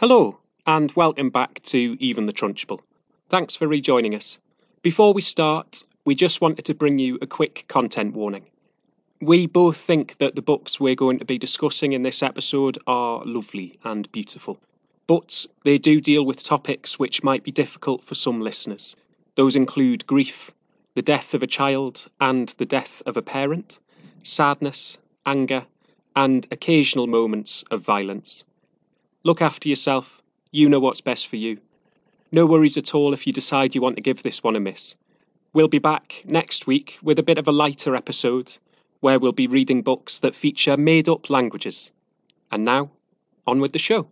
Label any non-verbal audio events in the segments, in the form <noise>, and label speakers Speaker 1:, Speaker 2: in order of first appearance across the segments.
Speaker 1: Hello, and welcome back to Even the Trunchbull. Thanks for rejoining us. Before we start, we just wanted to bring you a quick content warning. We both think that the books we're going to be discussing in this episode are lovely and beautiful, but they do deal with topics which might be difficult for some listeners. Those include grief, the death of a child and the death of a parent, sadness, anger, and occasional moments of violence. Look after yourself. You know what's best for you. No worries at all if you decide you want to give this one a miss. We'll be back next week with a bit of a lighter episode where we'll be reading books that feature made up languages. And now, on with the show.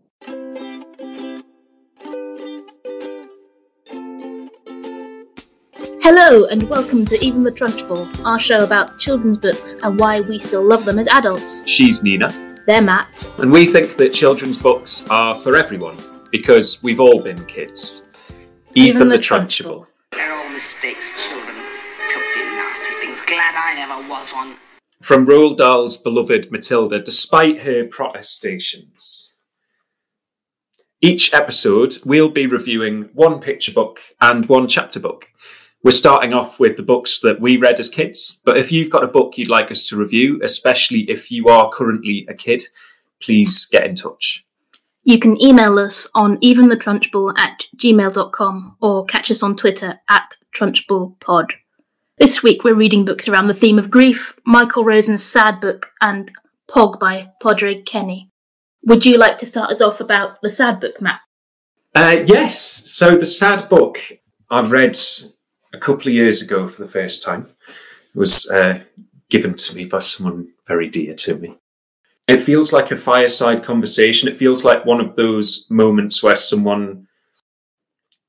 Speaker 2: Hello, and welcome to Even the Trunchbull, our show about children's books and why we still love them as adults.
Speaker 3: She's Nina,
Speaker 2: They're Matt.
Speaker 3: and we think that children's books are for everyone because we've all been kids. Even,
Speaker 2: Even
Speaker 3: the,
Speaker 2: the
Speaker 3: Trunchbull.
Speaker 4: They're all mistakes, children. Filthy, nasty things. Glad I never was one.
Speaker 3: From Roald Dahl's beloved Matilda, despite her protestations. Each episode, we'll be reviewing one picture book and one chapter book. We're starting off with the books that we read as kids, but if you've got a book you'd like us to review, especially if you are currently a kid, please get in touch.
Speaker 2: You can email us on eventhetrunchbull at gmail.com or catch us on Twitter at trunchbullpod. This week we're reading books around the theme of grief, Michael Rosen's sad book, and Pog by Padraig Kenny. Would you like to start us off about the sad book, Matt?
Speaker 3: Uh, yes. So the sad book I've read a couple of years ago for the first time It was uh, given to me by someone very dear to me. It feels like a fireside conversation. It feels like one of those moments where someone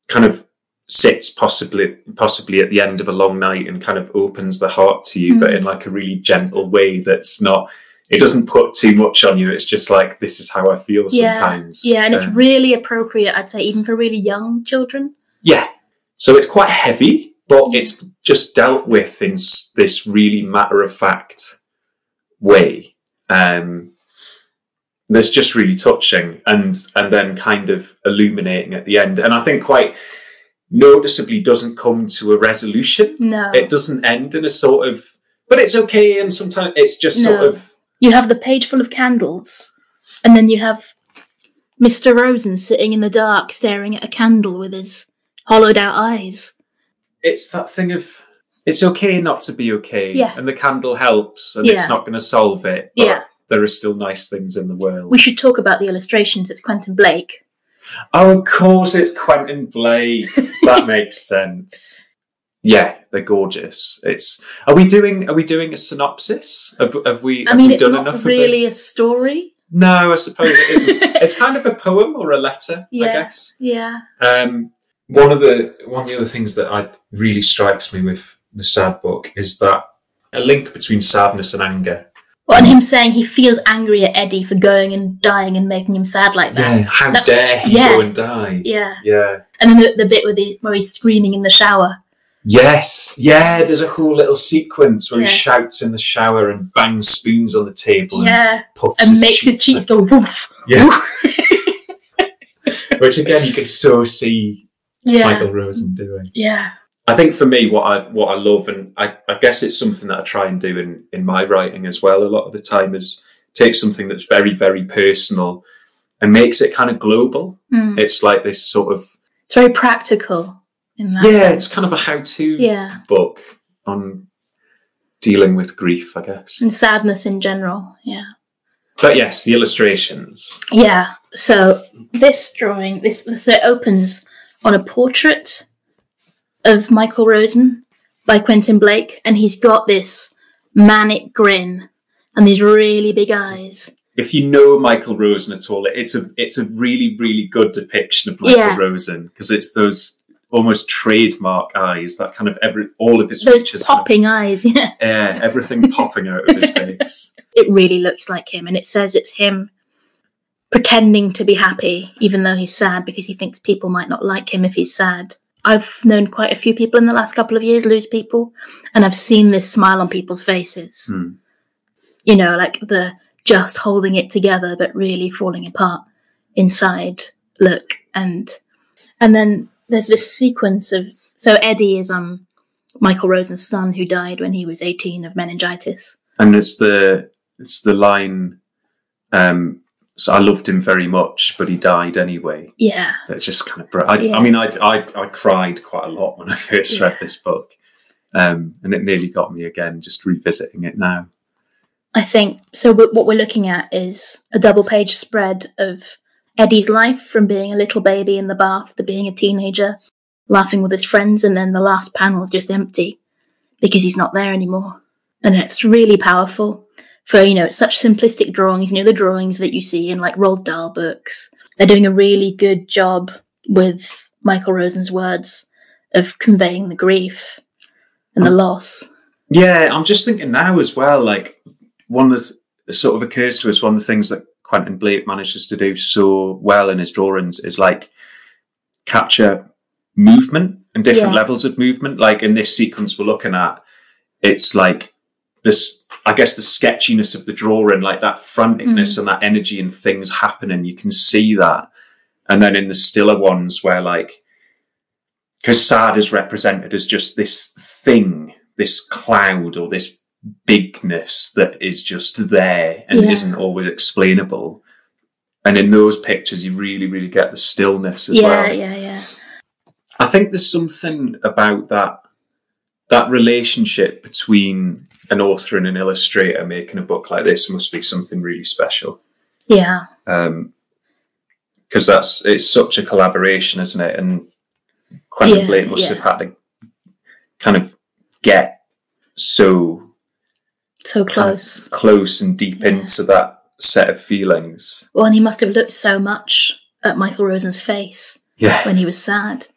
Speaker 3: kind of sits possibly possibly at the end of a long night and kind of opens the heart to you, but
Speaker 2: Mm.
Speaker 3: in like a really gentle way that's not it doesn't put too much on you. It's just like this is how I feel
Speaker 2: Yeah,
Speaker 3: sometimes.
Speaker 2: Yeah, and it's
Speaker 3: Um,
Speaker 2: really appropriate, I'd say, even for really young children.
Speaker 3: Yeah. So it's quite heavy, but it's just dealt with in this really matter of fact way. Um, that's just really touching and and then kind of illuminating at the end. And I think quite noticeably doesn't come to a resolution.
Speaker 2: No.
Speaker 3: It doesn't end in a sort of but it's okay and sometimes it's just sort of
Speaker 2: You have the page full of candles, and then you have Mr. Rosen sitting in the dark staring at a candle with his hollowed out eyes.
Speaker 3: It's that thing of it's okay not to be okay.
Speaker 2: Yeah.
Speaker 3: And the candle helps and
Speaker 2: Yeah.
Speaker 3: it's not gonna solve it. But
Speaker 2: Yeah.
Speaker 3: there are still nice things in the world.
Speaker 2: We should talk about the illustrations. It's Quentin Blake.
Speaker 3: Oh, of course, it's Quentin Blake. that <laughs> makes sense. Yeah, they're gorgeous. It's. Are we doing? Are we doing a synopsis? Have, have we?
Speaker 2: I mean,
Speaker 3: we
Speaker 2: it's
Speaker 3: done
Speaker 2: not
Speaker 3: enough
Speaker 2: really a story.
Speaker 3: No, I suppose it isn't. <laughs> it's kind of a poem or a letter, I guess.
Speaker 2: Yeah.
Speaker 3: Um, one of the one of the other things that I really strikes me with the sad book is that a link between sadness and anger.
Speaker 2: Well, and him saying he feels angry at Eddie for going and dying and making him sad like that.
Speaker 3: Yeah, how
Speaker 2: That's-
Speaker 3: dare he
Speaker 2: yeah.
Speaker 3: go and die?
Speaker 2: Yeah.
Speaker 3: yeah.
Speaker 2: And then the, the bit where, the, where he's screaming in the shower.
Speaker 3: Yes, yeah, there's a cool little sequence where
Speaker 2: Yeah.
Speaker 3: he shouts in the shower and bangs spoons on the table
Speaker 2: Yeah.
Speaker 3: and
Speaker 2: And
Speaker 3: his
Speaker 2: makes his cheeks go woof.
Speaker 3: Yeah. <laughs> Which again you can so see
Speaker 2: Yeah.
Speaker 3: Michael Rosen doing.
Speaker 2: Yeah.
Speaker 3: I think for me what I what I love and I, I guess it's something that I try and do in, in my writing as well a lot of the time is take something that's very, very personal and makes it kind of global.
Speaker 2: Mm.
Speaker 3: It's like this sort of
Speaker 2: It's very practical in that
Speaker 3: Yeah,
Speaker 2: sense.
Speaker 3: it's kind of a how to
Speaker 2: Yeah.
Speaker 3: book on dealing with grief, I guess.
Speaker 2: And sadness in general. Yeah.
Speaker 3: But yes, the illustrations.
Speaker 2: Yeah. So this drawing, this so it opens on a portrait of Michael Rosen by Quentin Blake, and he's got this manic grin and these really big eyes.
Speaker 3: If you know Michael Rosen at all, it's a it's a really really good depiction of Michael
Speaker 2: Yeah.
Speaker 3: Rosen because it's those almost trademark eyes that kind of every all of his
Speaker 2: Those
Speaker 3: features, kind of-
Speaker 2: popping eyes. Yeah.
Speaker 3: yeah, everything popping out of his <laughs> face.
Speaker 2: It really looks like him, and it says it's him pretending to be happy, even though he's sad because he thinks people might not like him if he's sad. I've known quite a few people in the last couple of years lose people, and I've seen this smile on people's faces.
Speaker 3: Hmm.
Speaker 2: You know, like the just holding it together but really falling apart inside look and and then there's this sequence of so Eddie is um Michael Rosen's son who died when he was 18 of meningitis.
Speaker 3: And it's the it's the line. Um, so I loved him very much, but he died anyway.
Speaker 2: Yeah.
Speaker 3: It's just kind of. br- I,
Speaker 2: Yeah.
Speaker 3: I mean, I, I I cried quite a lot when I <laughs> first
Speaker 2: Yeah.
Speaker 3: read this book, um, and it nearly got me again just revisiting it now.
Speaker 2: I think so. What what we're looking at is a double page spread of Eddie's life from being a little baby in the bath to being a teenager, laughing with his friends, and then the last panel is just empty because he's not there anymore. And it's really powerful for, you know, it's such simplistic drawings, you know, the drawings that you see in like Roald Dahl books. They're doing a really good job with Michael Rosen's words of conveying the grief and the loss.
Speaker 3: Yeah, I'm just thinking now as well. Like one of the sort of occurs to us one of the things that Quentin Blake manages to do so well in his drawings is like capture movement and different
Speaker 2: Yeah.
Speaker 3: levels of movement. Like in this sequence we're looking at, it's like this. I guess the sketchiness of the drawing, like that franticness mm. and that energy and things happening, you can see that. And then in the stiller ones where like because sad is represented as just this thing, this cloud or this bigness that is just there and
Speaker 2: Yeah.
Speaker 3: isn't always explainable. And in those pictures, you really, really get the stillness as
Speaker 2: Yeah,
Speaker 3: well.
Speaker 2: Yeah, yeah, yeah.
Speaker 3: I think there's something about that that relationship between an author and an illustrator making a book like this must be something really special
Speaker 2: Yeah.
Speaker 3: Um, because that's it's such a collaboration, isn't it? And Quentin
Speaker 2: Yeah,
Speaker 3: Blake must
Speaker 2: yeah.
Speaker 3: have had to kind of get so
Speaker 2: So
Speaker 3: kind of
Speaker 2: close.
Speaker 3: close and deep
Speaker 2: Yeah.
Speaker 3: into that set of feelings.
Speaker 2: Well, and he must have looked so much at Michael Rosen's face
Speaker 3: Yeah,
Speaker 2: when he was sad.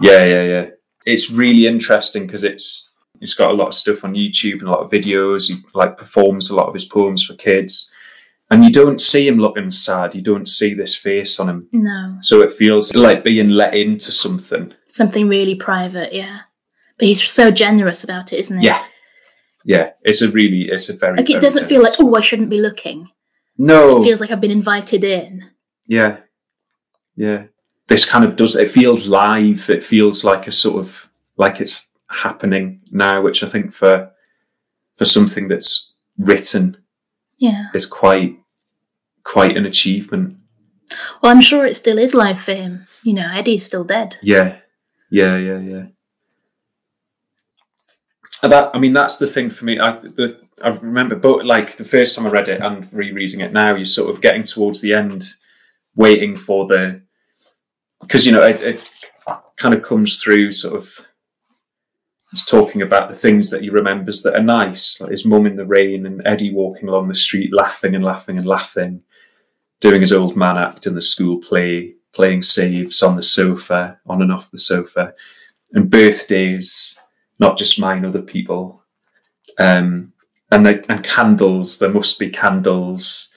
Speaker 3: yeah, yeah, yeah. It's really interesting because it's he's got a lot of stuff on YouTube and a lot of videos. He like performs a lot of his poems for kids, and you don't see him looking sad. You don't see this face on him,
Speaker 2: No,
Speaker 3: so it feels like being let into something.
Speaker 2: something really private, yeah. But he's so generous about it, isn't he?
Speaker 3: Yeah, yeah. It's a really, it's a very
Speaker 2: Like it
Speaker 3: very
Speaker 2: doesn't feel like, oh, I shouldn't be looking.
Speaker 3: No,
Speaker 2: It feels like I've been invited in.
Speaker 3: Yeah. Yeah. This kind of does it feels live. It feels like a sort of like it's happening now, which I think for for something that's written
Speaker 2: Yeah.
Speaker 3: is quite quite an achievement.
Speaker 2: Well, I'm sure it still is live for him. You know, Eddie's still dead.
Speaker 3: Yeah. Yeah, yeah, yeah. And that I mean that's the thing for me. I the I remember but like the first time I read it and rereading it now, you're sort of getting towards the end, waiting for the because you know it, it kind of comes through sort of it's talking about the things that he remembers that are nice, like his mum in the rain and Eddie walking along the street laughing and laughing and laughing, doing his old man act in the school play, playing saves on the sofa, on and off the sofa, and birthdays, not just mine, other people. Um, and and candles, there must be candles.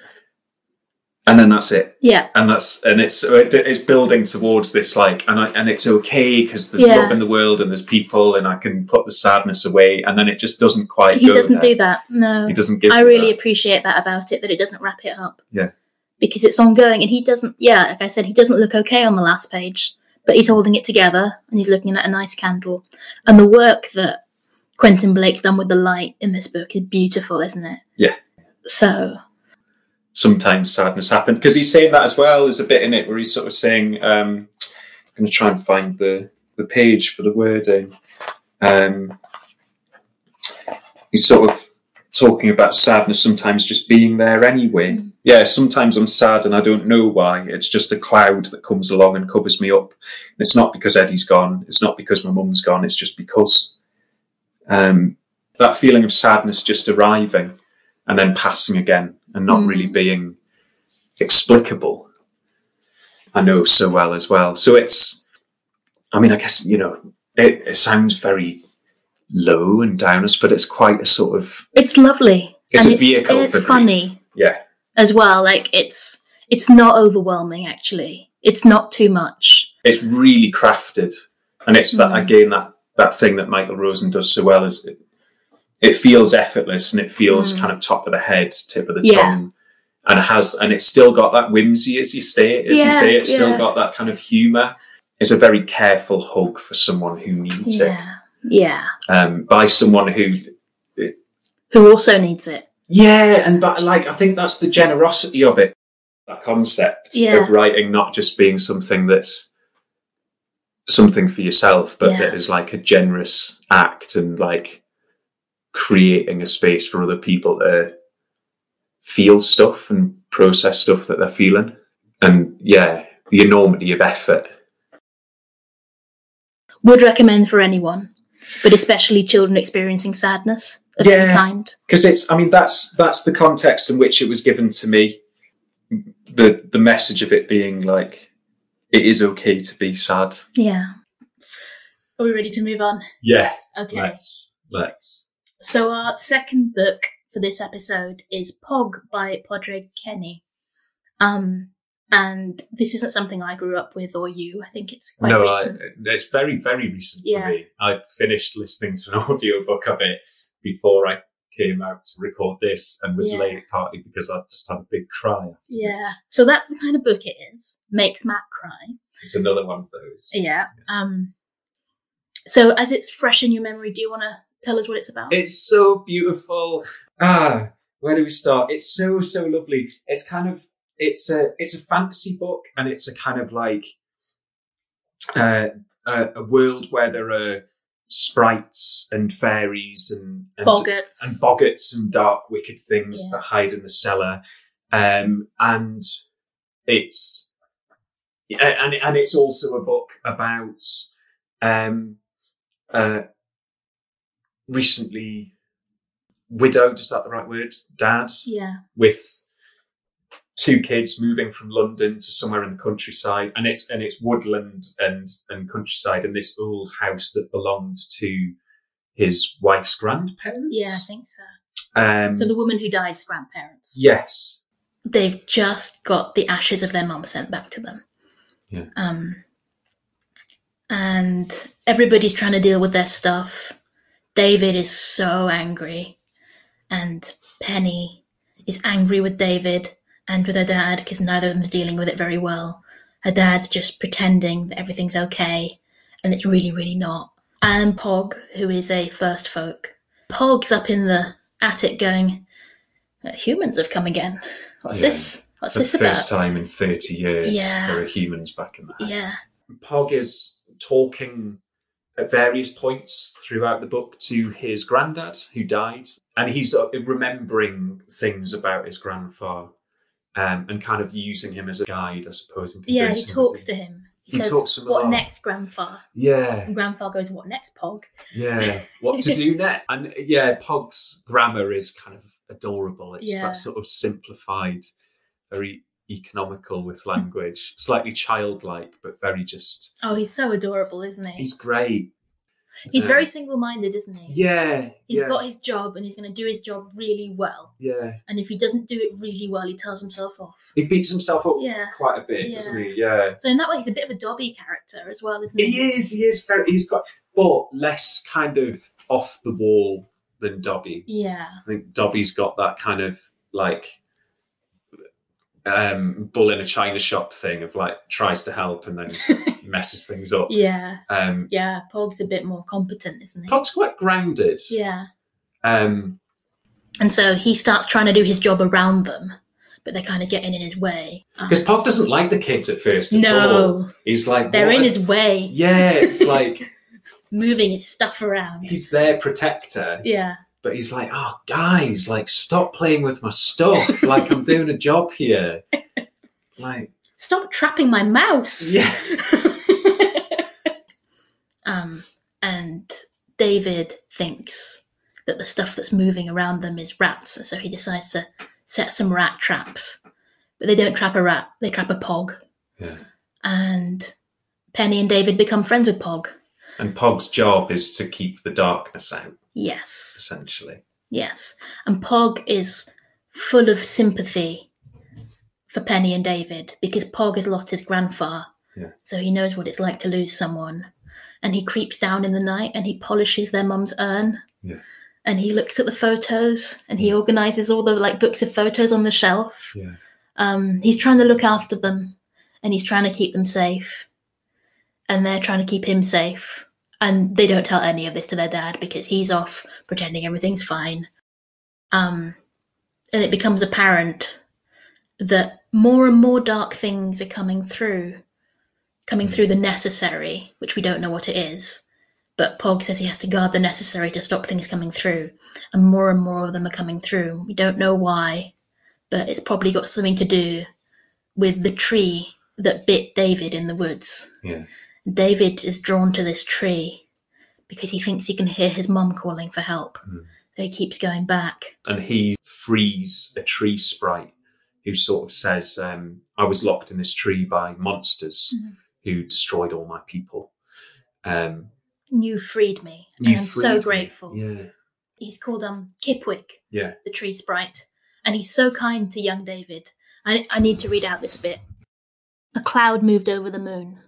Speaker 3: And then that's it
Speaker 2: Yeah.
Speaker 3: and that's and it's it's building towards this like and I, and it's okay because there's
Speaker 2: Yeah.
Speaker 3: love in the world and there's people and I can put the sadness away and then it just doesn't quite
Speaker 2: He doesn't
Speaker 3: there.
Speaker 2: do that. No.
Speaker 3: he doesn't give
Speaker 2: I really
Speaker 3: that.
Speaker 2: appreciate that about it, that it doesn't wrap it up.
Speaker 3: Yeah.
Speaker 2: Because it's ongoing and he doesn't, yeah, like I said, he doesn't look okay on the last page, but he's holding it together and he's looking at a nice candle. And the work that Quentin Blake's done with the light in this book is beautiful, isn't it?
Speaker 3: Yeah.
Speaker 2: So,
Speaker 3: sometimes sadness happens because he's saying that as well there's a bit in it where he's sort of saying um I'm going to try and find the the page for the wording. Um he's sort of talking about sadness sometimes just being there anyway. Yeah sometimes i'm sad and i don't know why. It's just a cloud that comes along and covers me up. And it's not because eddie's gone. It's not because my mum's gone. It's just because um that feeling of sadness just arriving and then passing again and not
Speaker 2: Mm.
Speaker 3: really being explicable i know so well as well so it's i mean i guess you know it, it sounds very low and downers but it's quite a sort of
Speaker 2: it's lovely.
Speaker 3: It's
Speaker 2: and
Speaker 3: a
Speaker 2: it's,
Speaker 3: vehicle
Speaker 2: and it's
Speaker 3: grief.
Speaker 2: funny
Speaker 3: yeah
Speaker 2: as well. Like, it's, it's not overwhelming, actually. It's not too much.
Speaker 3: it's really crafted and it's that
Speaker 2: Mm.
Speaker 3: again that that thing that michael rosen does so well is it, it feels effortless and it feels
Speaker 2: Mm.
Speaker 3: kind of top of the head tip of the
Speaker 2: Yeah.
Speaker 3: tongue and it has and it's still got that whimsy as you say it, as you say it's still got that kind of humor it's a very careful hug for someone who needs it
Speaker 2: Yeah. Yeah.
Speaker 3: um, by someone who
Speaker 2: Who also needs it.
Speaker 3: yeah and but like i think that's the generosity of it that concept
Speaker 2: Yeah.
Speaker 3: of writing not just being something that's something for yourself but
Speaker 2: Yeah.
Speaker 3: that is like a generous act and like creating a space for other people to feel stuff and process stuff that they're feeling and yeah the enormity of effort
Speaker 2: Would recommend for anyone, but especially children experiencing sadness of any kind.
Speaker 3: because it's i mean that's that's the context in which it was given to me the the message of it being like it is okay to be sad
Speaker 2: Yeah. Are we ready to move on?
Speaker 3: yeah
Speaker 2: Okay.
Speaker 3: let's let's
Speaker 2: So our second book for this episode is Pog by Padraig Kenny. Um, and this isn't something I grew up with or you. I think it's quite
Speaker 3: no
Speaker 2: recent.
Speaker 3: I, it's very very recent
Speaker 2: Yeah.
Speaker 3: for me i finished listening to an <laughs> audiobook of it before i came out to record this and was
Speaker 2: Yeah.
Speaker 3: late partly because i just had a big cry afterwards.
Speaker 2: yeah. So that's the kind of book it is. Makes Matt cry.
Speaker 3: it's another one of those
Speaker 2: Yeah. Um. So as it's fresh in your memory, do you want to tell us what it's about?
Speaker 3: It's so beautiful. Ah, where do we start? It's so so lovely. It's kind of it's a it's a fantasy book, and it's a kind of like uh, a, a world where there are sprites and fairies and and,
Speaker 2: Boggarts.
Speaker 3: and boggarts and dark wicked things
Speaker 2: Yeah.
Speaker 3: that hide in the cellar, um, and it's and and it's also a book about um, uh, recently widowed. Is that the right word? Dad
Speaker 2: yeah.
Speaker 3: with two kids moving from London to somewhere in the countryside, and it's and it's woodland and and countryside, and this old house that belonged to his wife's grandparents.
Speaker 2: Yeah, I think so.
Speaker 3: Um,
Speaker 2: So the woman who died's grandparents.
Speaker 3: yes.
Speaker 2: They've just got the ashes of their mum sent back to them.
Speaker 3: Yeah.
Speaker 2: Um. And everybody's trying to deal with their stuff. David is so angry, and Penny is angry with David and with her dad because neither of them's dealing with it very well. Her dad's just pretending that everything's okay, and it's really, really not. And Pog, who is a first folk, Pog's up in the attic going, "Uh, "Humans have come again. What's
Speaker 3: Yeah.
Speaker 2: this? What's
Speaker 3: the
Speaker 2: this
Speaker 3: first time in 30 years
Speaker 2: Yeah.
Speaker 3: there are humans back in the house.
Speaker 2: Yeah.
Speaker 3: Pog is talking at various points throughout the book to his granddad who died, and he's uh, remembering things about his grandfather um, and kind of using him as a guide, I suppose.
Speaker 2: Yeah, he talks to him. He,
Speaker 3: He
Speaker 2: says,
Speaker 3: talks to him
Speaker 2: "What next, Grandpa?"
Speaker 3: Yeah,
Speaker 2: And Grandpa goes, "What next, Pog?"
Speaker 3: yeah. What to do next? And yeah, Pog's grammar is kind of adorable. It's
Speaker 2: Yeah.
Speaker 3: that sort of simplified, very economical with language, slightly childlike, but very just.
Speaker 2: Oh, he's so adorable, isn't he?
Speaker 3: He's great.
Speaker 2: He's
Speaker 3: Um,
Speaker 2: very single-minded, isn't he?
Speaker 3: Yeah,
Speaker 2: He's
Speaker 3: yeah,
Speaker 2: got his job and he's going to do his job really well.
Speaker 3: yeah.
Speaker 2: And if he doesn't do it really well, he tells himself off.
Speaker 3: He beats himself up
Speaker 2: Yeah.
Speaker 3: quite a bit,
Speaker 2: Yeah.
Speaker 3: doesn't he? Yeah.
Speaker 2: So in that way, he's a bit of a Dobby character as well, isn't he?
Speaker 3: He is. He is very. He's got, but less kind of off the wall than Dobby.
Speaker 2: Yeah.
Speaker 3: I think Dobby's got that kind of like um bull in a china shop thing of like tries to help and then <laughs> messes things up.
Speaker 2: yeah.
Speaker 3: Um
Speaker 2: Yeah. Pog's a bit more competent, isn't he?
Speaker 3: Pog's quite grounded.
Speaker 2: Yeah.
Speaker 3: Um
Speaker 2: And so he starts trying to do his job around them, but they're kind of getting in his way. Um,
Speaker 3: because Pod doesn't like the kids at first at all.
Speaker 2: no,
Speaker 3: He's like
Speaker 2: they're
Speaker 3: "What
Speaker 2: in his way,
Speaker 3: Yeah, it's <laughs> like
Speaker 2: moving his stuff around.
Speaker 3: he's their protector.
Speaker 2: Yeah.
Speaker 3: But he's like, "Oh, guys, like, stop playing with my stuff. like, I'm doing a job here. <laughs> Like,
Speaker 2: Stop trapping my mouse.
Speaker 3: yeah, <laughs>
Speaker 2: um, and David thinks that the stuff that's moving around them is rats, so he decides to set some rat traps. But they don't trap a rat; they trap a pog.
Speaker 3: yeah."
Speaker 2: And Penny and David become friends with Pog.
Speaker 3: And Pog's job is to keep the darkness out,
Speaker 2: Yes,
Speaker 3: essentially.
Speaker 2: yes. And Pog is full of sympathy for Penny and David because Pog has lost his grandfather.
Speaker 3: Yeah.
Speaker 2: So he knows what it's like to lose someone. And he creeps down in the night and he polishes their mum's urn.
Speaker 3: Yeah.
Speaker 2: and he looks at the photos and he organizes all the like books of photos on the shelf.
Speaker 3: Yeah.
Speaker 2: Um, he's trying to look after them and he's trying to keep them safe. And they're trying to keep him safe. And they don't tell any of this to their dad because he's off pretending everything's fine. Um, and it becomes apparent that more and more dark things are coming through, coming through the necessary, which we don't know what it is. But Pog says he has to guard the necessary to stop things coming through, and more and more of them are coming through. We don't know why, but it's probably got something to do with the tree that bit David in the woods.
Speaker 3: Yeah.
Speaker 2: David is drawn to this tree because he thinks he can hear his mum calling for help.
Speaker 3: Mm.
Speaker 2: So he keeps going back.
Speaker 3: and he frees a tree sprite who sort of says, um, I was locked in this tree by monsters
Speaker 2: Mhm.
Speaker 3: who destroyed all my people. Um,
Speaker 2: You freed me.
Speaker 3: you
Speaker 2: I'm so
Speaker 3: freed me."
Speaker 2: grateful.
Speaker 3: Yeah.
Speaker 2: He's called um Kipwick,
Speaker 3: Yeah.
Speaker 2: the tree sprite, and he's so kind to young David. I, I need to read out this bit. A cloud moved over the moon.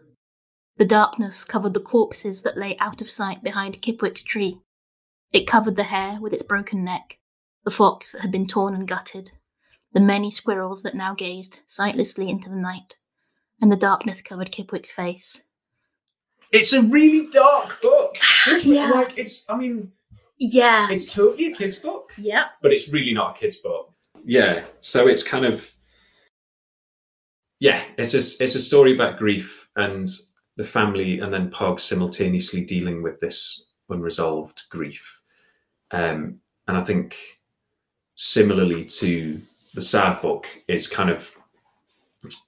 Speaker 2: The darkness covered the corpses that lay out of sight behind Kipwick's tree. It covered the hare with its broken neck, the fox that had been torn and gutted, the many squirrels that now gazed sightlessly into the night, and the darkness covered Kipwick's face.
Speaker 3: It's a really dark book. <sighs> It's
Speaker 2: Yeah.
Speaker 3: like it's I mean,
Speaker 2: Yeah.
Speaker 3: it's totally a kid's book.
Speaker 2: Yep.
Speaker 3: But it's really not a kid's book. Yeah. So it's kind of Yeah, it's just it's a story about grief and the family and then Pog simultaneously dealing with this unresolved grief. Um and I think similarly to the sad book is kind of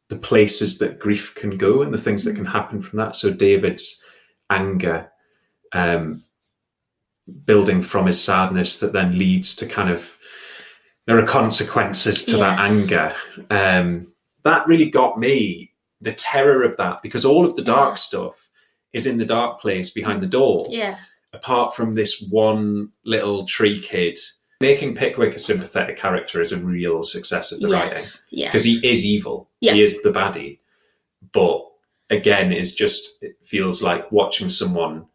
Speaker 3: the places that grief can go and the things that can happen from that. So David's anger, um, building from his sadness that then leads to kind of there are consequences to that anger. Um, that really got me the terror of that because all of the dark stuff is in the dark place behind the door
Speaker 2: Yeah.
Speaker 3: apart from this one little tree kid. Making Pickwick a sympathetic character is a real success of the writing
Speaker 2: Yes. Yes.
Speaker 3: because he is evil.
Speaker 2: Yeah.
Speaker 3: He is the baddie. But again, it's just it feels like watching someone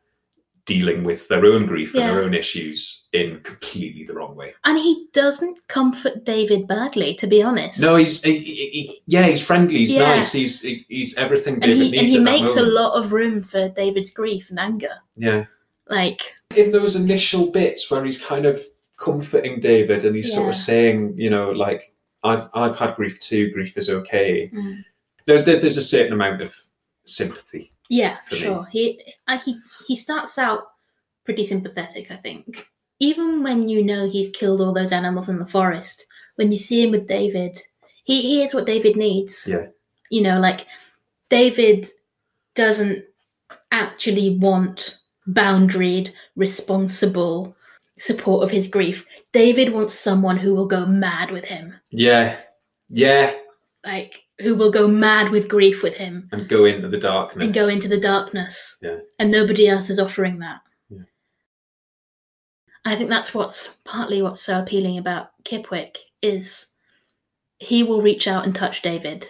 Speaker 3: dealing with their own grief and their own issues in completely the wrong way.
Speaker 2: And he doesn't comfort David badly, to be honest.
Speaker 3: No, he's he, he- yeah, he's friendly, he's
Speaker 2: Yeah.
Speaker 3: nice, he's he, he's everything David and
Speaker 2: he
Speaker 3: needs.
Speaker 2: and he makes a lot of room for David's grief and anger.
Speaker 3: Yeah,
Speaker 2: Like,
Speaker 3: in those initial bits where he's kind of comforting David and he's sort of saying, you know, like I've I've had grief too. Grief is okay.
Speaker 2: mm,
Speaker 3: There, there- there's a certain amount of sympathy.
Speaker 2: Yeah,
Speaker 3: For me.
Speaker 2: sure. He uh, he he starts out pretty sympathetic, I think. Even when you know he's killed all those animals in the forest, when you see him with David, he he is what David needs.
Speaker 3: Yeah.
Speaker 2: You know, like David doesn't actually want boundaried, responsible support of his grief. David wants someone who will go mad with him.
Speaker 3: Yeah, yeah,
Speaker 2: like who will go mad with grief with him
Speaker 3: and go into the darkness
Speaker 2: and go into the darkness.
Speaker 3: Yeah.
Speaker 2: And nobody else is offering that.
Speaker 3: Yeah.
Speaker 2: I think that's what's partly what's so appealing about Kipwick is he will reach out and touch David,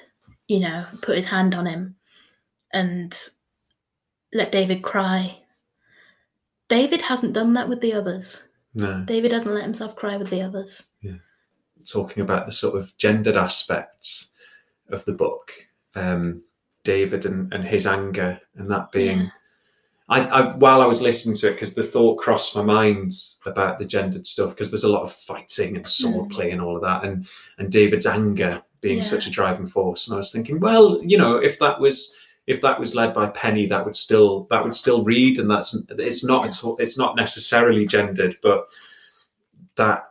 Speaker 2: you know, put his hand on him and let David cry. David hasn't done that with the others.
Speaker 3: No,
Speaker 2: David doesn't let himself cry with the others. Yeah.
Speaker 3: Talking about the sort of gendered aspects of the book, um, David and, and his anger, and that being.
Speaker 2: Yeah.
Speaker 3: I, I while I was listening to it, because the thought crossed my mind about the gendered stuff, because there's a lot of fighting and sword
Speaker 2: Mm.
Speaker 3: play and all of that, and and David's anger being
Speaker 2: Yeah.
Speaker 3: such a driving force. And I was thinking, well, you know, if that was if that was led by Penny, that would still that would still read, and that's it's not at all, it's not necessarily gendered, but that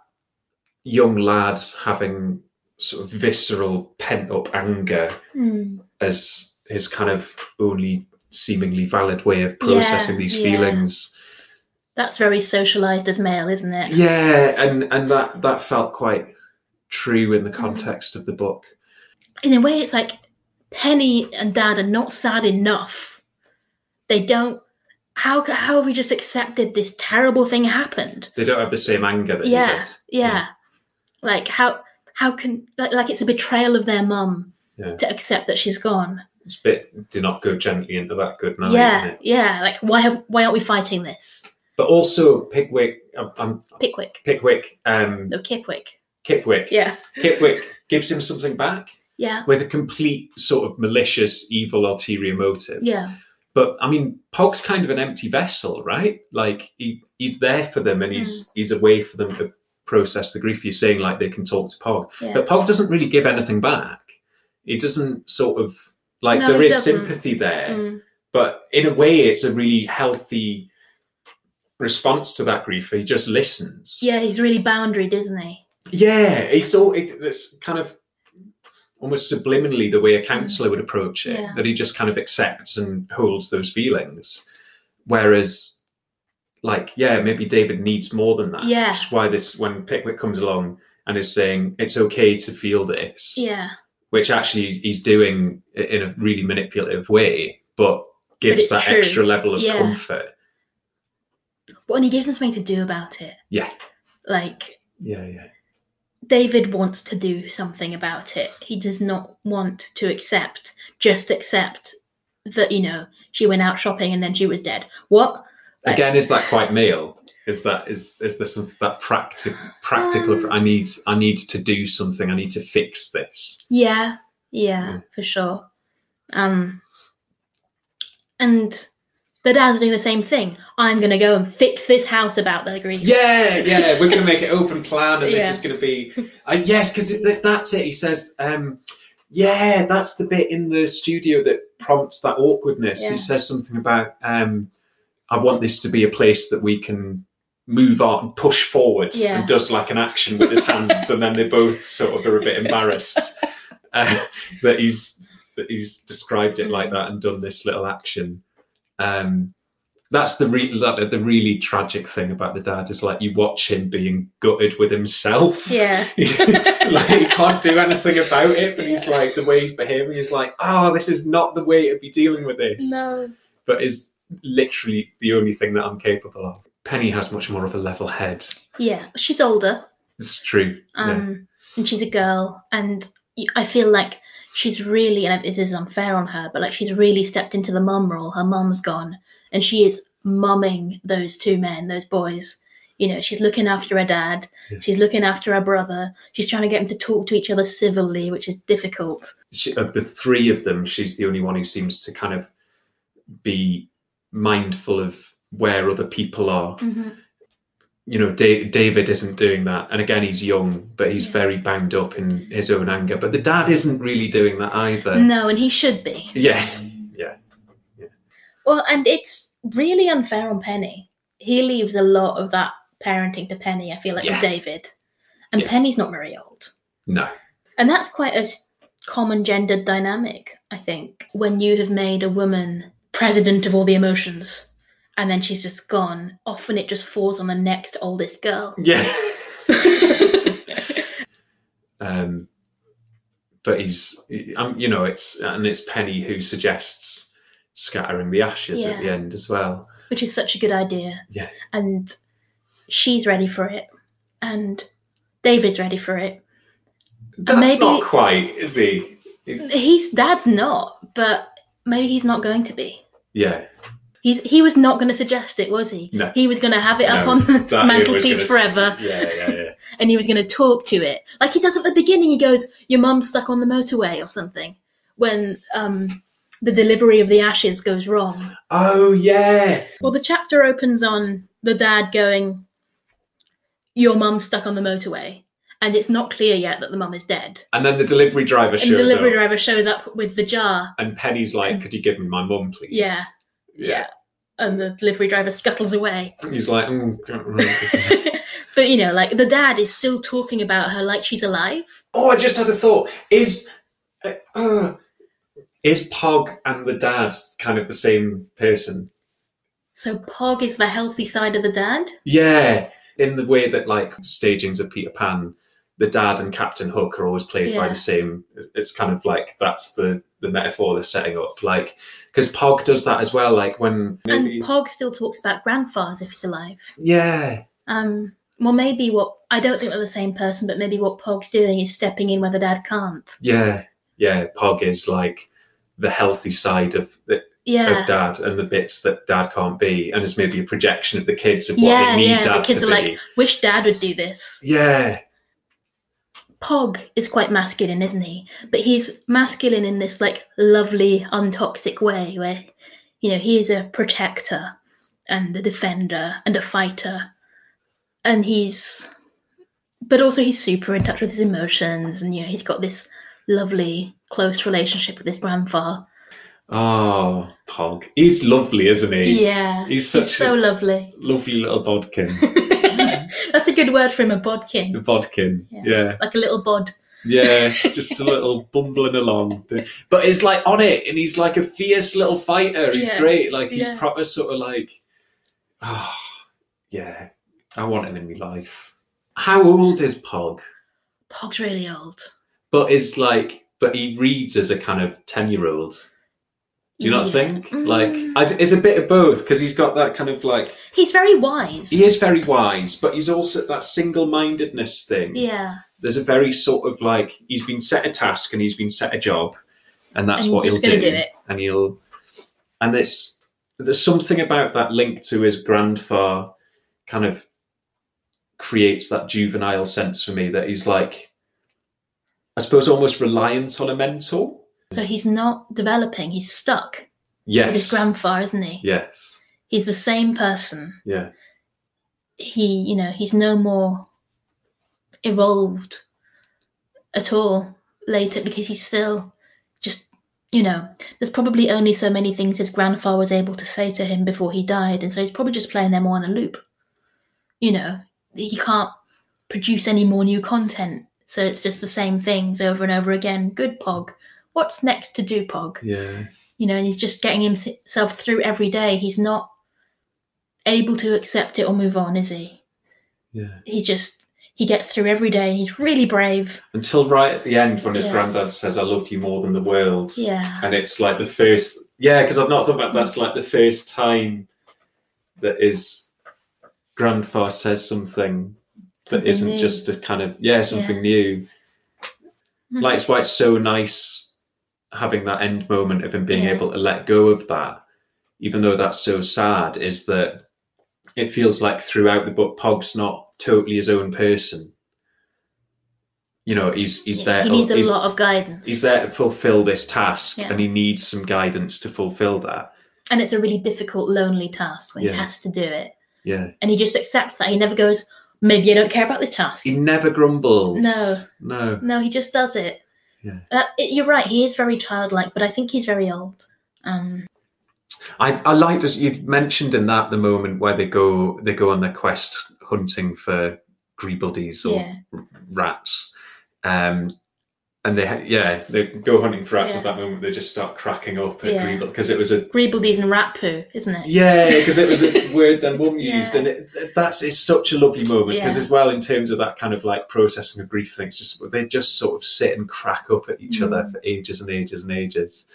Speaker 3: young lad having sort of visceral pent up anger
Speaker 2: Mm.
Speaker 3: as his kind of only seemingly valid way of processing
Speaker 2: Yeah,
Speaker 3: these
Speaker 2: yeah.
Speaker 3: feelings.
Speaker 2: That's very socialized as male, isn't it?
Speaker 3: Yeah, and and that that felt quite true in the
Speaker 2: Mm.
Speaker 3: context of the book.
Speaker 2: in a way it's like penny and dad are not sad enough they don't how how have we just accepted this terrible thing happened
Speaker 3: They don't have the same anger that he
Speaker 2: yeah yeah like how how can like, like it's a betrayal of their mum
Speaker 3: Yeah.
Speaker 2: to accept that she's gone
Speaker 3: It's a bit do not go gently into that good night.
Speaker 2: yeah
Speaker 3: isn't it?
Speaker 2: yeah like why have why aren't we fighting this
Speaker 3: but also Pickwick.
Speaker 2: Pickwick.
Speaker 3: Pickwick. Um,
Speaker 2: No, Kipwick.
Speaker 3: Kipwick.
Speaker 2: Yeah.
Speaker 3: Kipwick gives him something back
Speaker 2: Yeah.
Speaker 3: with a complete sort of malicious, evil, ulterior motive.
Speaker 2: Yeah.
Speaker 3: But I mean, Pog's kind of an empty vessel, right? Like he, he's there for them, and
Speaker 2: Mm.
Speaker 3: he's he's a way for them to process the grief. You're saying like they can talk to Pog,
Speaker 2: Yeah.
Speaker 3: but Pog doesn't really give anything back. He doesn't sort of like
Speaker 2: No,
Speaker 3: there
Speaker 2: he
Speaker 3: is
Speaker 2: doesn't.
Speaker 3: sympathy there,
Speaker 2: Mm.
Speaker 3: but in a way, it's a really healthy response to that grief. He just listens.
Speaker 2: Yeah, he's really boundaried, isn't he?
Speaker 3: Yeah, he saw it. It's kind of almost subliminally the way a counsellor would approach it.
Speaker 2: Yeah.
Speaker 3: That he just kind of accepts and holds those feelings. Whereas, like, yeah, maybe David needs more than that.
Speaker 2: Yeah.
Speaker 3: Which is why this when Pickwick comes along and is saying it's okay to feel this,
Speaker 2: Yeah.
Speaker 3: which actually he's doing in a really manipulative way, but gives
Speaker 2: it's
Speaker 3: that
Speaker 2: true.
Speaker 3: extra level of
Speaker 2: Yeah.
Speaker 3: comfort.
Speaker 2: But when he gives him something to do about it,
Speaker 3: Yeah,
Speaker 2: like
Speaker 3: yeah, yeah.
Speaker 2: David wants to do something about it. He does not want to accept, just accept that, you know, she went out shopping and then she was dead. What? Like-
Speaker 3: again is that quite male is that is is there something that practical practical
Speaker 2: Um,
Speaker 3: i need i need to do something i need to fix this
Speaker 2: Yeah, yeah,
Speaker 3: Yeah.
Speaker 2: for sure. Um, and the dad's doing the same thing. I'm going to go and fix this house about their grief.
Speaker 3: yeah yeah we're going to make it open plan and this is going to be uh, yes because that's it he says um yeah that's the bit in the studio that prompts that awkwardness
Speaker 2: Yeah.
Speaker 3: he says something about um i want this to be a place that we can move on and push forward
Speaker 2: Yeah.
Speaker 3: and does like an action with his hands <laughs> and then they both sort of are a bit embarrassed <laughs> uh, that he's that he's described it like that and done this little action. Um, that's the re- that, the really tragic thing about the dad is like you watch him being gutted with himself.
Speaker 2: Yeah. <laughs>
Speaker 3: like he can't do anything about it, but he's like the way he's behaving is like, oh, this is not the way to be dealing with this.
Speaker 2: No.
Speaker 3: But is literally the only thing that I'm capable of. Penny has much more of a level head.
Speaker 2: Yeah. She's older.
Speaker 3: It's true. yeah.
Speaker 2: Um, and she's a girl, and I feel like she's really, and this is unfair on her, but like she's really stepped into the mum role. Her mum's gone, and she is mumming those two men, those boys. You know, she's looking after her dad.
Speaker 3: Yeah.
Speaker 2: She's looking after her brother. She's trying to get them to talk to each other civilly, which is difficult.
Speaker 3: she, of the three of them, she's the only one who seems to kind of be mindful of where other people are. Mm-hmm. You know, da- David isn't doing that, and again, he's young, but he's
Speaker 2: Yeah.
Speaker 3: very bound up in his own anger. But the dad isn't really doing that either.
Speaker 2: No, and he should be.
Speaker 3: Yeah, yeah,
Speaker 2: Well, and it's really unfair on Penny. He leaves a lot of that parenting to Penny, I feel like,
Speaker 3: Yeah.
Speaker 2: with David. And
Speaker 3: Yeah.
Speaker 2: Penny's not very old.
Speaker 3: no,
Speaker 2: And that's quite a common gendered dynamic, I think, when you have made a woman president of all the emotions and then she's just gone. Often it just falls on the next oldest girl.
Speaker 3: yeah. <laughs> um, but he's, um, you know, it's and it's Penny who suggests scattering the ashes at the end as well.
Speaker 2: Which is such a good idea.
Speaker 3: Yeah.
Speaker 2: And she's ready for it. And David's ready for it.
Speaker 3: That's
Speaker 2: maybe-
Speaker 3: not quite, is he? He's,
Speaker 2: He's dad's not, but maybe he's not going to be.
Speaker 3: yeah.
Speaker 2: He's he was not going to suggest it, was he?
Speaker 3: No.
Speaker 2: He was going to have it up
Speaker 3: No,
Speaker 2: on the <laughs>
Speaker 3: that it was
Speaker 2: mantelpiece forever,
Speaker 3: Yeah, yeah, yeah. <laughs>
Speaker 2: and he was going to talk to it like he does at the beginning. He goes, "Your mum's stuck on the motorway" or something when um, the delivery of the ashes goes wrong.
Speaker 3: Oh yeah.
Speaker 2: Well, the chapter opens on the dad going, "Your mum's stuck on the motorway," and it's not clear yet that the mum is dead.
Speaker 3: And then the delivery driver
Speaker 2: And
Speaker 3: shows
Speaker 2: the delivery
Speaker 3: up,
Speaker 2: driver shows up with the jar.
Speaker 3: and Penny's like, "Could you give me my mum, please?"
Speaker 2: Yeah, yeah. And the delivery driver scuttles away.
Speaker 3: He's like, mm, <laughs>
Speaker 2: but you know, like the dad is still talking about her like she's alive.
Speaker 3: "Oh, I just had a thought. Is uh, uh, is Pog and the dad kind of the same person?"
Speaker 2: So Pog is the healthy side of the dad.
Speaker 3: Yeah, in the way that like stagings of Peter Pan, the dad and Captain Hook are always played by the same. It's kind of like that's the the metaphor they're setting up. Like because Pog does that as well. Like when maybe
Speaker 2: And Pog still talks about grandfathers if he's alive.
Speaker 3: yeah
Speaker 2: Um, well, maybe what I don't think they're the same person, but maybe what Pog's doing is stepping in where the dad can't.
Speaker 3: yeah yeah Pog is like the healthy side of the
Speaker 2: Yeah.
Speaker 3: of dad and the bits that dad can't be, and it's maybe a projection of the kids of what
Speaker 2: Yeah,
Speaker 3: they need
Speaker 2: yeah.
Speaker 3: dad
Speaker 2: The kids
Speaker 3: to
Speaker 2: are
Speaker 3: be.
Speaker 2: like, wish dad would do this.
Speaker 3: yeah,
Speaker 2: Pog is quite masculine, isn't he? But he's masculine in this like lovely, untoxic way where, you know, he is a protector and a defender and a fighter. And he's, but also he's super in touch with his emotions and, you know, he's got this lovely, close relationship with his grandfather.
Speaker 3: oh, Pog, he's lovely, isn't he?
Speaker 2: Yeah.
Speaker 3: He's such
Speaker 2: so
Speaker 3: a-
Speaker 2: lovely.
Speaker 3: Lovely little bodkin, <laughs>
Speaker 2: That's a good word for him, a bodkin.
Speaker 3: A bodkin,
Speaker 2: Yeah.
Speaker 3: yeah.
Speaker 2: Like a little bod.
Speaker 3: Yeah, <laughs> just a little bumbling along. But he's like on it, and he's like a fierce little fighter. He's
Speaker 2: Yeah,
Speaker 3: great. Like he's
Speaker 2: yeah.
Speaker 3: proper sort of like, oh, yeah. I want him in my life. How old is Pog?
Speaker 2: Pog's really old.
Speaker 3: But is like, but he reads as a kind of ten-year-old. Do you not think? Like,
Speaker 2: Mm.
Speaker 3: I, it's a bit of both because he's got that kind of like
Speaker 2: He's very wise.
Speaker 3: he is very wise, but he's also that single-mindedness thing.
Speaker 2: Yeah.
Speaker 3: there's a very sort of like he's been set a task and he's been set a job, and that's
Speaker 2: And
Speaker 3: what he'll do.
Speaker 2: do it.
Speaker 3: And he'll, and it's there's something about that link to his grandfather, kind of creates that juvenile sense for me that he's like, I suppose, almost reliant on a mentor.
Speaker 2: So mm. he's not developing, he's stuck
Speaker 3: Yes.
Speaker 2: with his grandfather, isn't he?
Speaker 3: Yes.
Speaker 2: He's the same person.
Speaker 3: Yeah.
Speaker 2: He, you know, he's no more evolved at all later because he's still just, you know, there's probably only so many things his grandfather was able to say to him before he died, and so he's probably just playing them all on a loop. You know, he can't produce any more new content, so it's just the same things over and over again. Good Pog. What's next to do, Pog?
Speaker 3: Yeah.
Speaker 2: you know, and he's just getting himself through every day. He's not able to accept it or move on, is he?
Speaker 3: Yeah.
Speaker 2: He just he gets through every day. He's really brave.
Speaker 3: Until right at the end when his
Speaker 2: Yeah.
Speaker 3: granddad says, "I love you more than the world."
Speaker 2: Yeah,
Speaker 3: and it's like the first yeah because i've not thought about that's like the first time that his grandfather says something that
Speaker 2: Something
Speaker 3: isn't
Speaker 2: new.
Speaker 3: just a kind of yeah something
Speaker 2: Yeah.
Speaker 3: new
Speaker 2: Mhm.
Speaker 3: like it's why it's so nice having that end moment of him being
Speaker 2: Yeah.
Speaker 3: able to let go of that even though that's so sad is that it feels like throughout the book pog's not totally his own person you know he's he's
Speaker 2: Yeah,
Speaker 3: there
Speaker 2: He needs a lot of guidance.
Speaker 3: he's there to fulfill this task
Speaker 2: Yeah.
Speaker 3: and he needs some guidance to fulfill that
Speaker 2: and it's a really difficult, lonely task when he has to do it.
Speaker 3: yeah
Speaker 2: And he just accepts that. He never goes, "Maybe I don't care about this task."
Speaker 3: he never grumbles
Speaker 2: No.
Speaker 3: no
Speaker 2: No, he just does it.
Speaker 3: Yeah.
Speaker 2: Uh, you're right. He is very childlike, but I think he's very old. Um,
Speaker 3: i i liked as you mentioned in that the moment where they go they go on their quest hunting for greebaldies or
Speaker 2: yeah,
Speaker 3: rats um and they ha- yeah they go hunting for rats
Speaker 2: Yeah.
Speaker 3: at that moment they just start cracking up at
Speaker 2: Yeah.
Speaker 3: Greeble because it was a
Speaker 2: Greebaldies and rat poo, isn't it?
Speaker 3: Yeah, because it was a <laughs> word that mum
Speaker 2: Yeah.
Speaker 3: used, and it, that's it's such a lovely moment because
Speaker 2: Yeah.
Speaker 3: as well in terms of that kind of like processing of grief things, just they just sort of sit and crack up at each other
Speaker 2: Mm.
Speaker 3: for ages and ages and ages,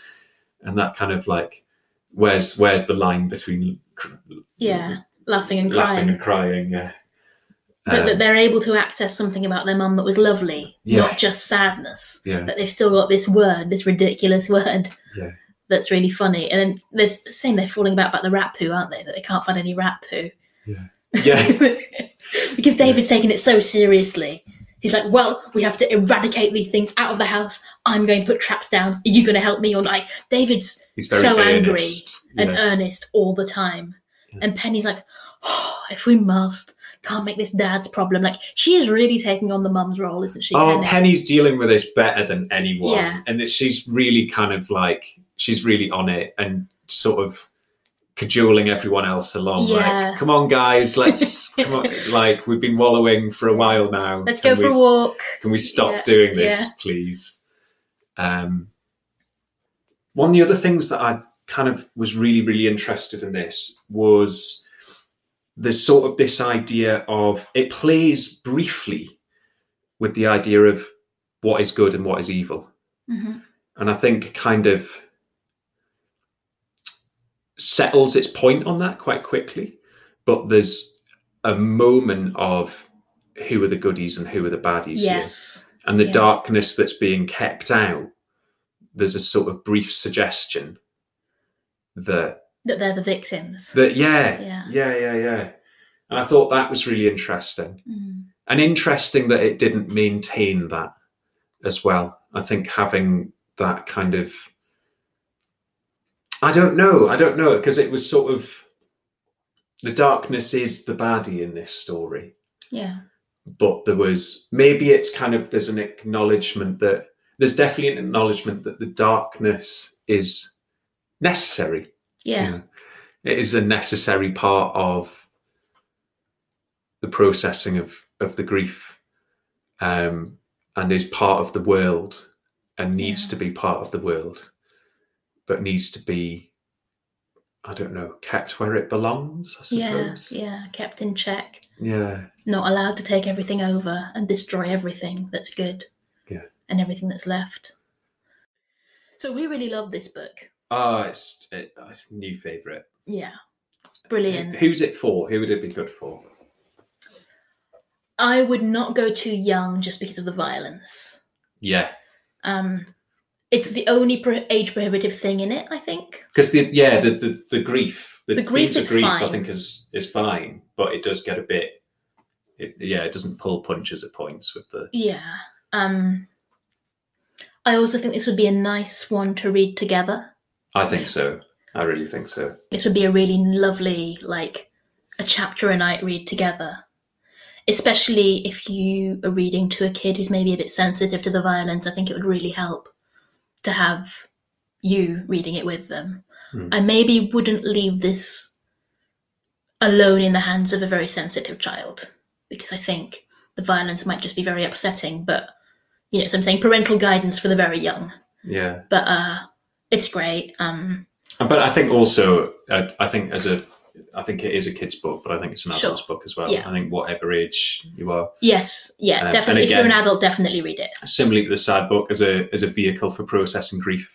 Speaker 3: and that kind of like where's where's the line between cr-
Speaker 2: Yeah, laughing and crying.
Speaker 3: laughing
Speaker 2: crying.
Speaker 3: and crying? Yeah,
Speaker 2: But
Speaker 3: Um,
Speaker 2: that they're able to access something about their mum that was lovely,
Speaker 3: Yeah.
Speaker 2: not just sadness.
Speaker 3: yeah,
Speaker 2: That they've still got this word, this ridiculous word.
Speaker 3: Yeah.
Speaker 2: That's really funny. And then there's the same they're falling about about the rat poo, aren't they? That they can't find any rat poo.
Speaker 3: yeah, <laughs>
Speaker 2: because David's taking it so seriously. He's like, well, we have to eradicate these things out of the house. I'm going to put traps down. Are you going to help me or not? David's so angry
Speaker 3: earnest.
Speaker 2: and
Speaker 3: Yeah.
Speaker 2: earnest all the time.
Speaker 3: Yeah.
Speaker 2: And Penny's like, oh, if we must, can't make this dad's problem. Like, she is really taking on the mum's role, isn't she?
Speaker 3: Oh,
Speaker 2: Penny?
Speaker 3: Penny's dealing with this better than anyone,
Speaker 2: Yeah.
Speaker 3: and that she's really kind of like she's really on it and sort of cajoling everyone else along.
Speaker 2: Yeah.
Speaker 3: Like, come on, guys, let's <laughs> come on. Like we've been wallowing for a while now.
Speaker 2: Let's
Speaker 3: Can
Speaker 2: go for
Speaker 3: we,
Speaker 2: a walk.
Speaker 3: Can we stop
Speaker 2: Yeah,
Speaker 3: doing this,
Speaker 2: yeah.
Speaker 3: please? Um, one of the other things that I kind of was really, really interested in this was there's sort of this idea of it plays briefly with the idea of what is good and what is evil.
Speaker 2: hmm
Speaker 3: And I think kind of settles its point on that quite quickly. But there's a moment of who are the goodies and who are the baddies here and the
Speaker 2: Yeah.
Speaker 3: darkness that's being kept out, there's a sort of brief suggestion that
Speaker 2: That they're the victims.
Speaker 3: that yeah,
Speaker 2: Yeah.
Speaker 3: yeah, yeah, yeah. And I thought that was really interesting.
Speaker 2: Mm.
Speaker 3: And interesting that it didn't maintain that as well. I think having that kind of I don't know, I don't know, because it was sort of the darkness is the baddie in this story.
Speaker 2: Yeah.
Speaker 3: but there was maybe it's kind of there's an acknowledgement that there's definitely an acknowledgement that the darkness is necessary
Speaker 2: Yeah.
Speaker 3: you know. it is a necessary part of the processing of of the grief um and is part of the world and needs
Speaker 2: Yeah.
Speaker 3: to be part of the world but needs to be i don't know kept where it belongs i
Speaker 2: Yeah. Yeah. Kept in check.
Speaker 3: yeah
Speaker 2: Not allowed to take everything over and destroy everything that's good.
Speaker 3: Yeah.
Speaker 2: And everything that's left. So we really love this book.
Speaker 3: Oh it's it, uh, new favorite
Speaker 2: Yeah. It's brilliant.
Speaker 3: Who's it for? Who would it be good for?
Speaker 2: I would not go too young just because of the violence.
Speaker 3: Yeah,
Speaker 2: Um, it's the only pro- age prohibitive thing in it, I think.
Speaker 3: because the yeah the, the the grief the,
Speaker 2: The grief is
Speaker 3: grief I think is is fine, but it does get a bit. It, yeah, it doesn't pull punches at points with the.
Speaker 2: Yeah. Um, I also think this would be a nice one to read together.
Speaker 3: I think so. I really think so.
Speaker 2: This would be a really lovely, like, a chapter a night read together. Especially if you are reading to a kid who's maybe a bit sensitive to the violence, I think it would really help to have you reading it with them.
Speaker 3: Hmm.
Speaker 2: I maybe wouldn't leave this alone in the hands of a very sensitive child because I think the violence might just be very upsetting. But you know, so I'm saying parental guidance for the very young.
Speaker 3: Yeah,
Speaker 2: But uh, it's great. Um,
Speaker 3: but I think also I, I think as a I think it is a kid's book, but I think it's an
Speaker 2: Sure.
Speaker 3: adult's book as well.
Speaker 2: Yeah.
Speaker 3: I think whatever age you are,
Speaker 2: yes, yeah,
Speaker 3: Um,
Speaker 2: definitely. if you're an adult, definitely read it.
Speaker 3: similarly to the sad book as a as a vehicle for processing grief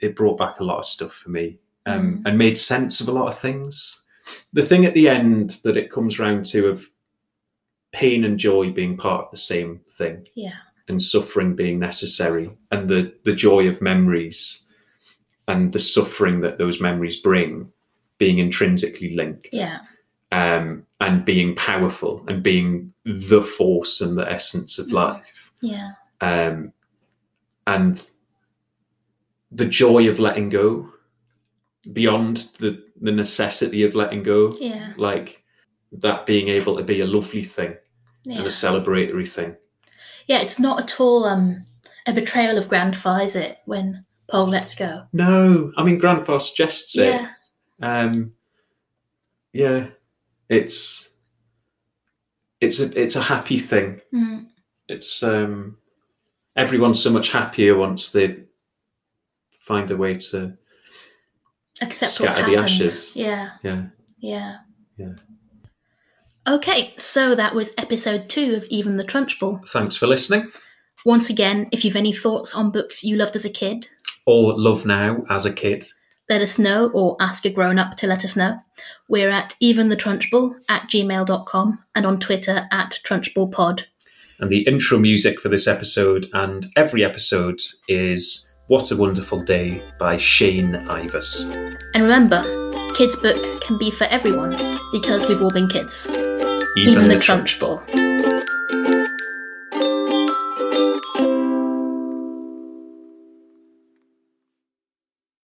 Speaker 3: it brought back a lot of stuff for me um,
Speaker 2: Mm.
Speaker 3: and made sense of a lot of things the thing at the end that it comes round to of pain and joy being part of the same thing
Speaker 2: Yeah,
Speaker 3: and suffering being necessary and the the joy of memories and the suffering that those memories bring being intrinsically linked.
Speaker 2: Yeah,
Speaker 3: um, and being powerful and being the force and the essence of
Speaker 2: Mhm.
Speaker 3: life.
Speaker 2: Yeah,
Speaker 3: um, and the joy of letting go beyond the the necessity of letting go.
Speaker 2: Yeah,
Speaker 3: like that being able to be a lovely thing and a celebratory thing.
Speaker 2: Yeah, it's not at all um, a betrayal of grandpa, is it? When Paul lets go.
Speaker 3: no i mean grandpa suggests it
Speaker 2: Yeah,
Speaker 3: um yeah it's it's a it's a happy thing
Speaker 2: mm,
Speaker 3: it's um everyone's so much happier once they find a way to
Speaker 2: accept what's
Speaker 3: Scatter the
Speaker 2: happened.
Speaker 3: ashes.
Speaker 2: Yeah,
Speaker 3: yeah
Speaker 2: yeah,
Speaker 3: Yeah.
Speaker 2: Okay, so that was episode two of Even the Trunchbull.
Speaker 3: thanks for listening
Speaker 2: Once again, if you've any thoughts on books you loved as a kid,
Speaker 3: or love now as a kid
Speaker 2: let us know or ask a grown up to let us know. We're at eventhetrunchbull at gmail.com and on Twitter at trunchbullpod.
Speaker 3: And the intro music for this episode and every episode is What a Wonderful Day by Shane Ivers.
Speaker 2: And remember, kids' books can be for everyone because we've all been kids.
Speaker 3: Even,
Speaker 2: Even, the
Speaker 3: Trunchbull.
Speaker 2: Trunchbull.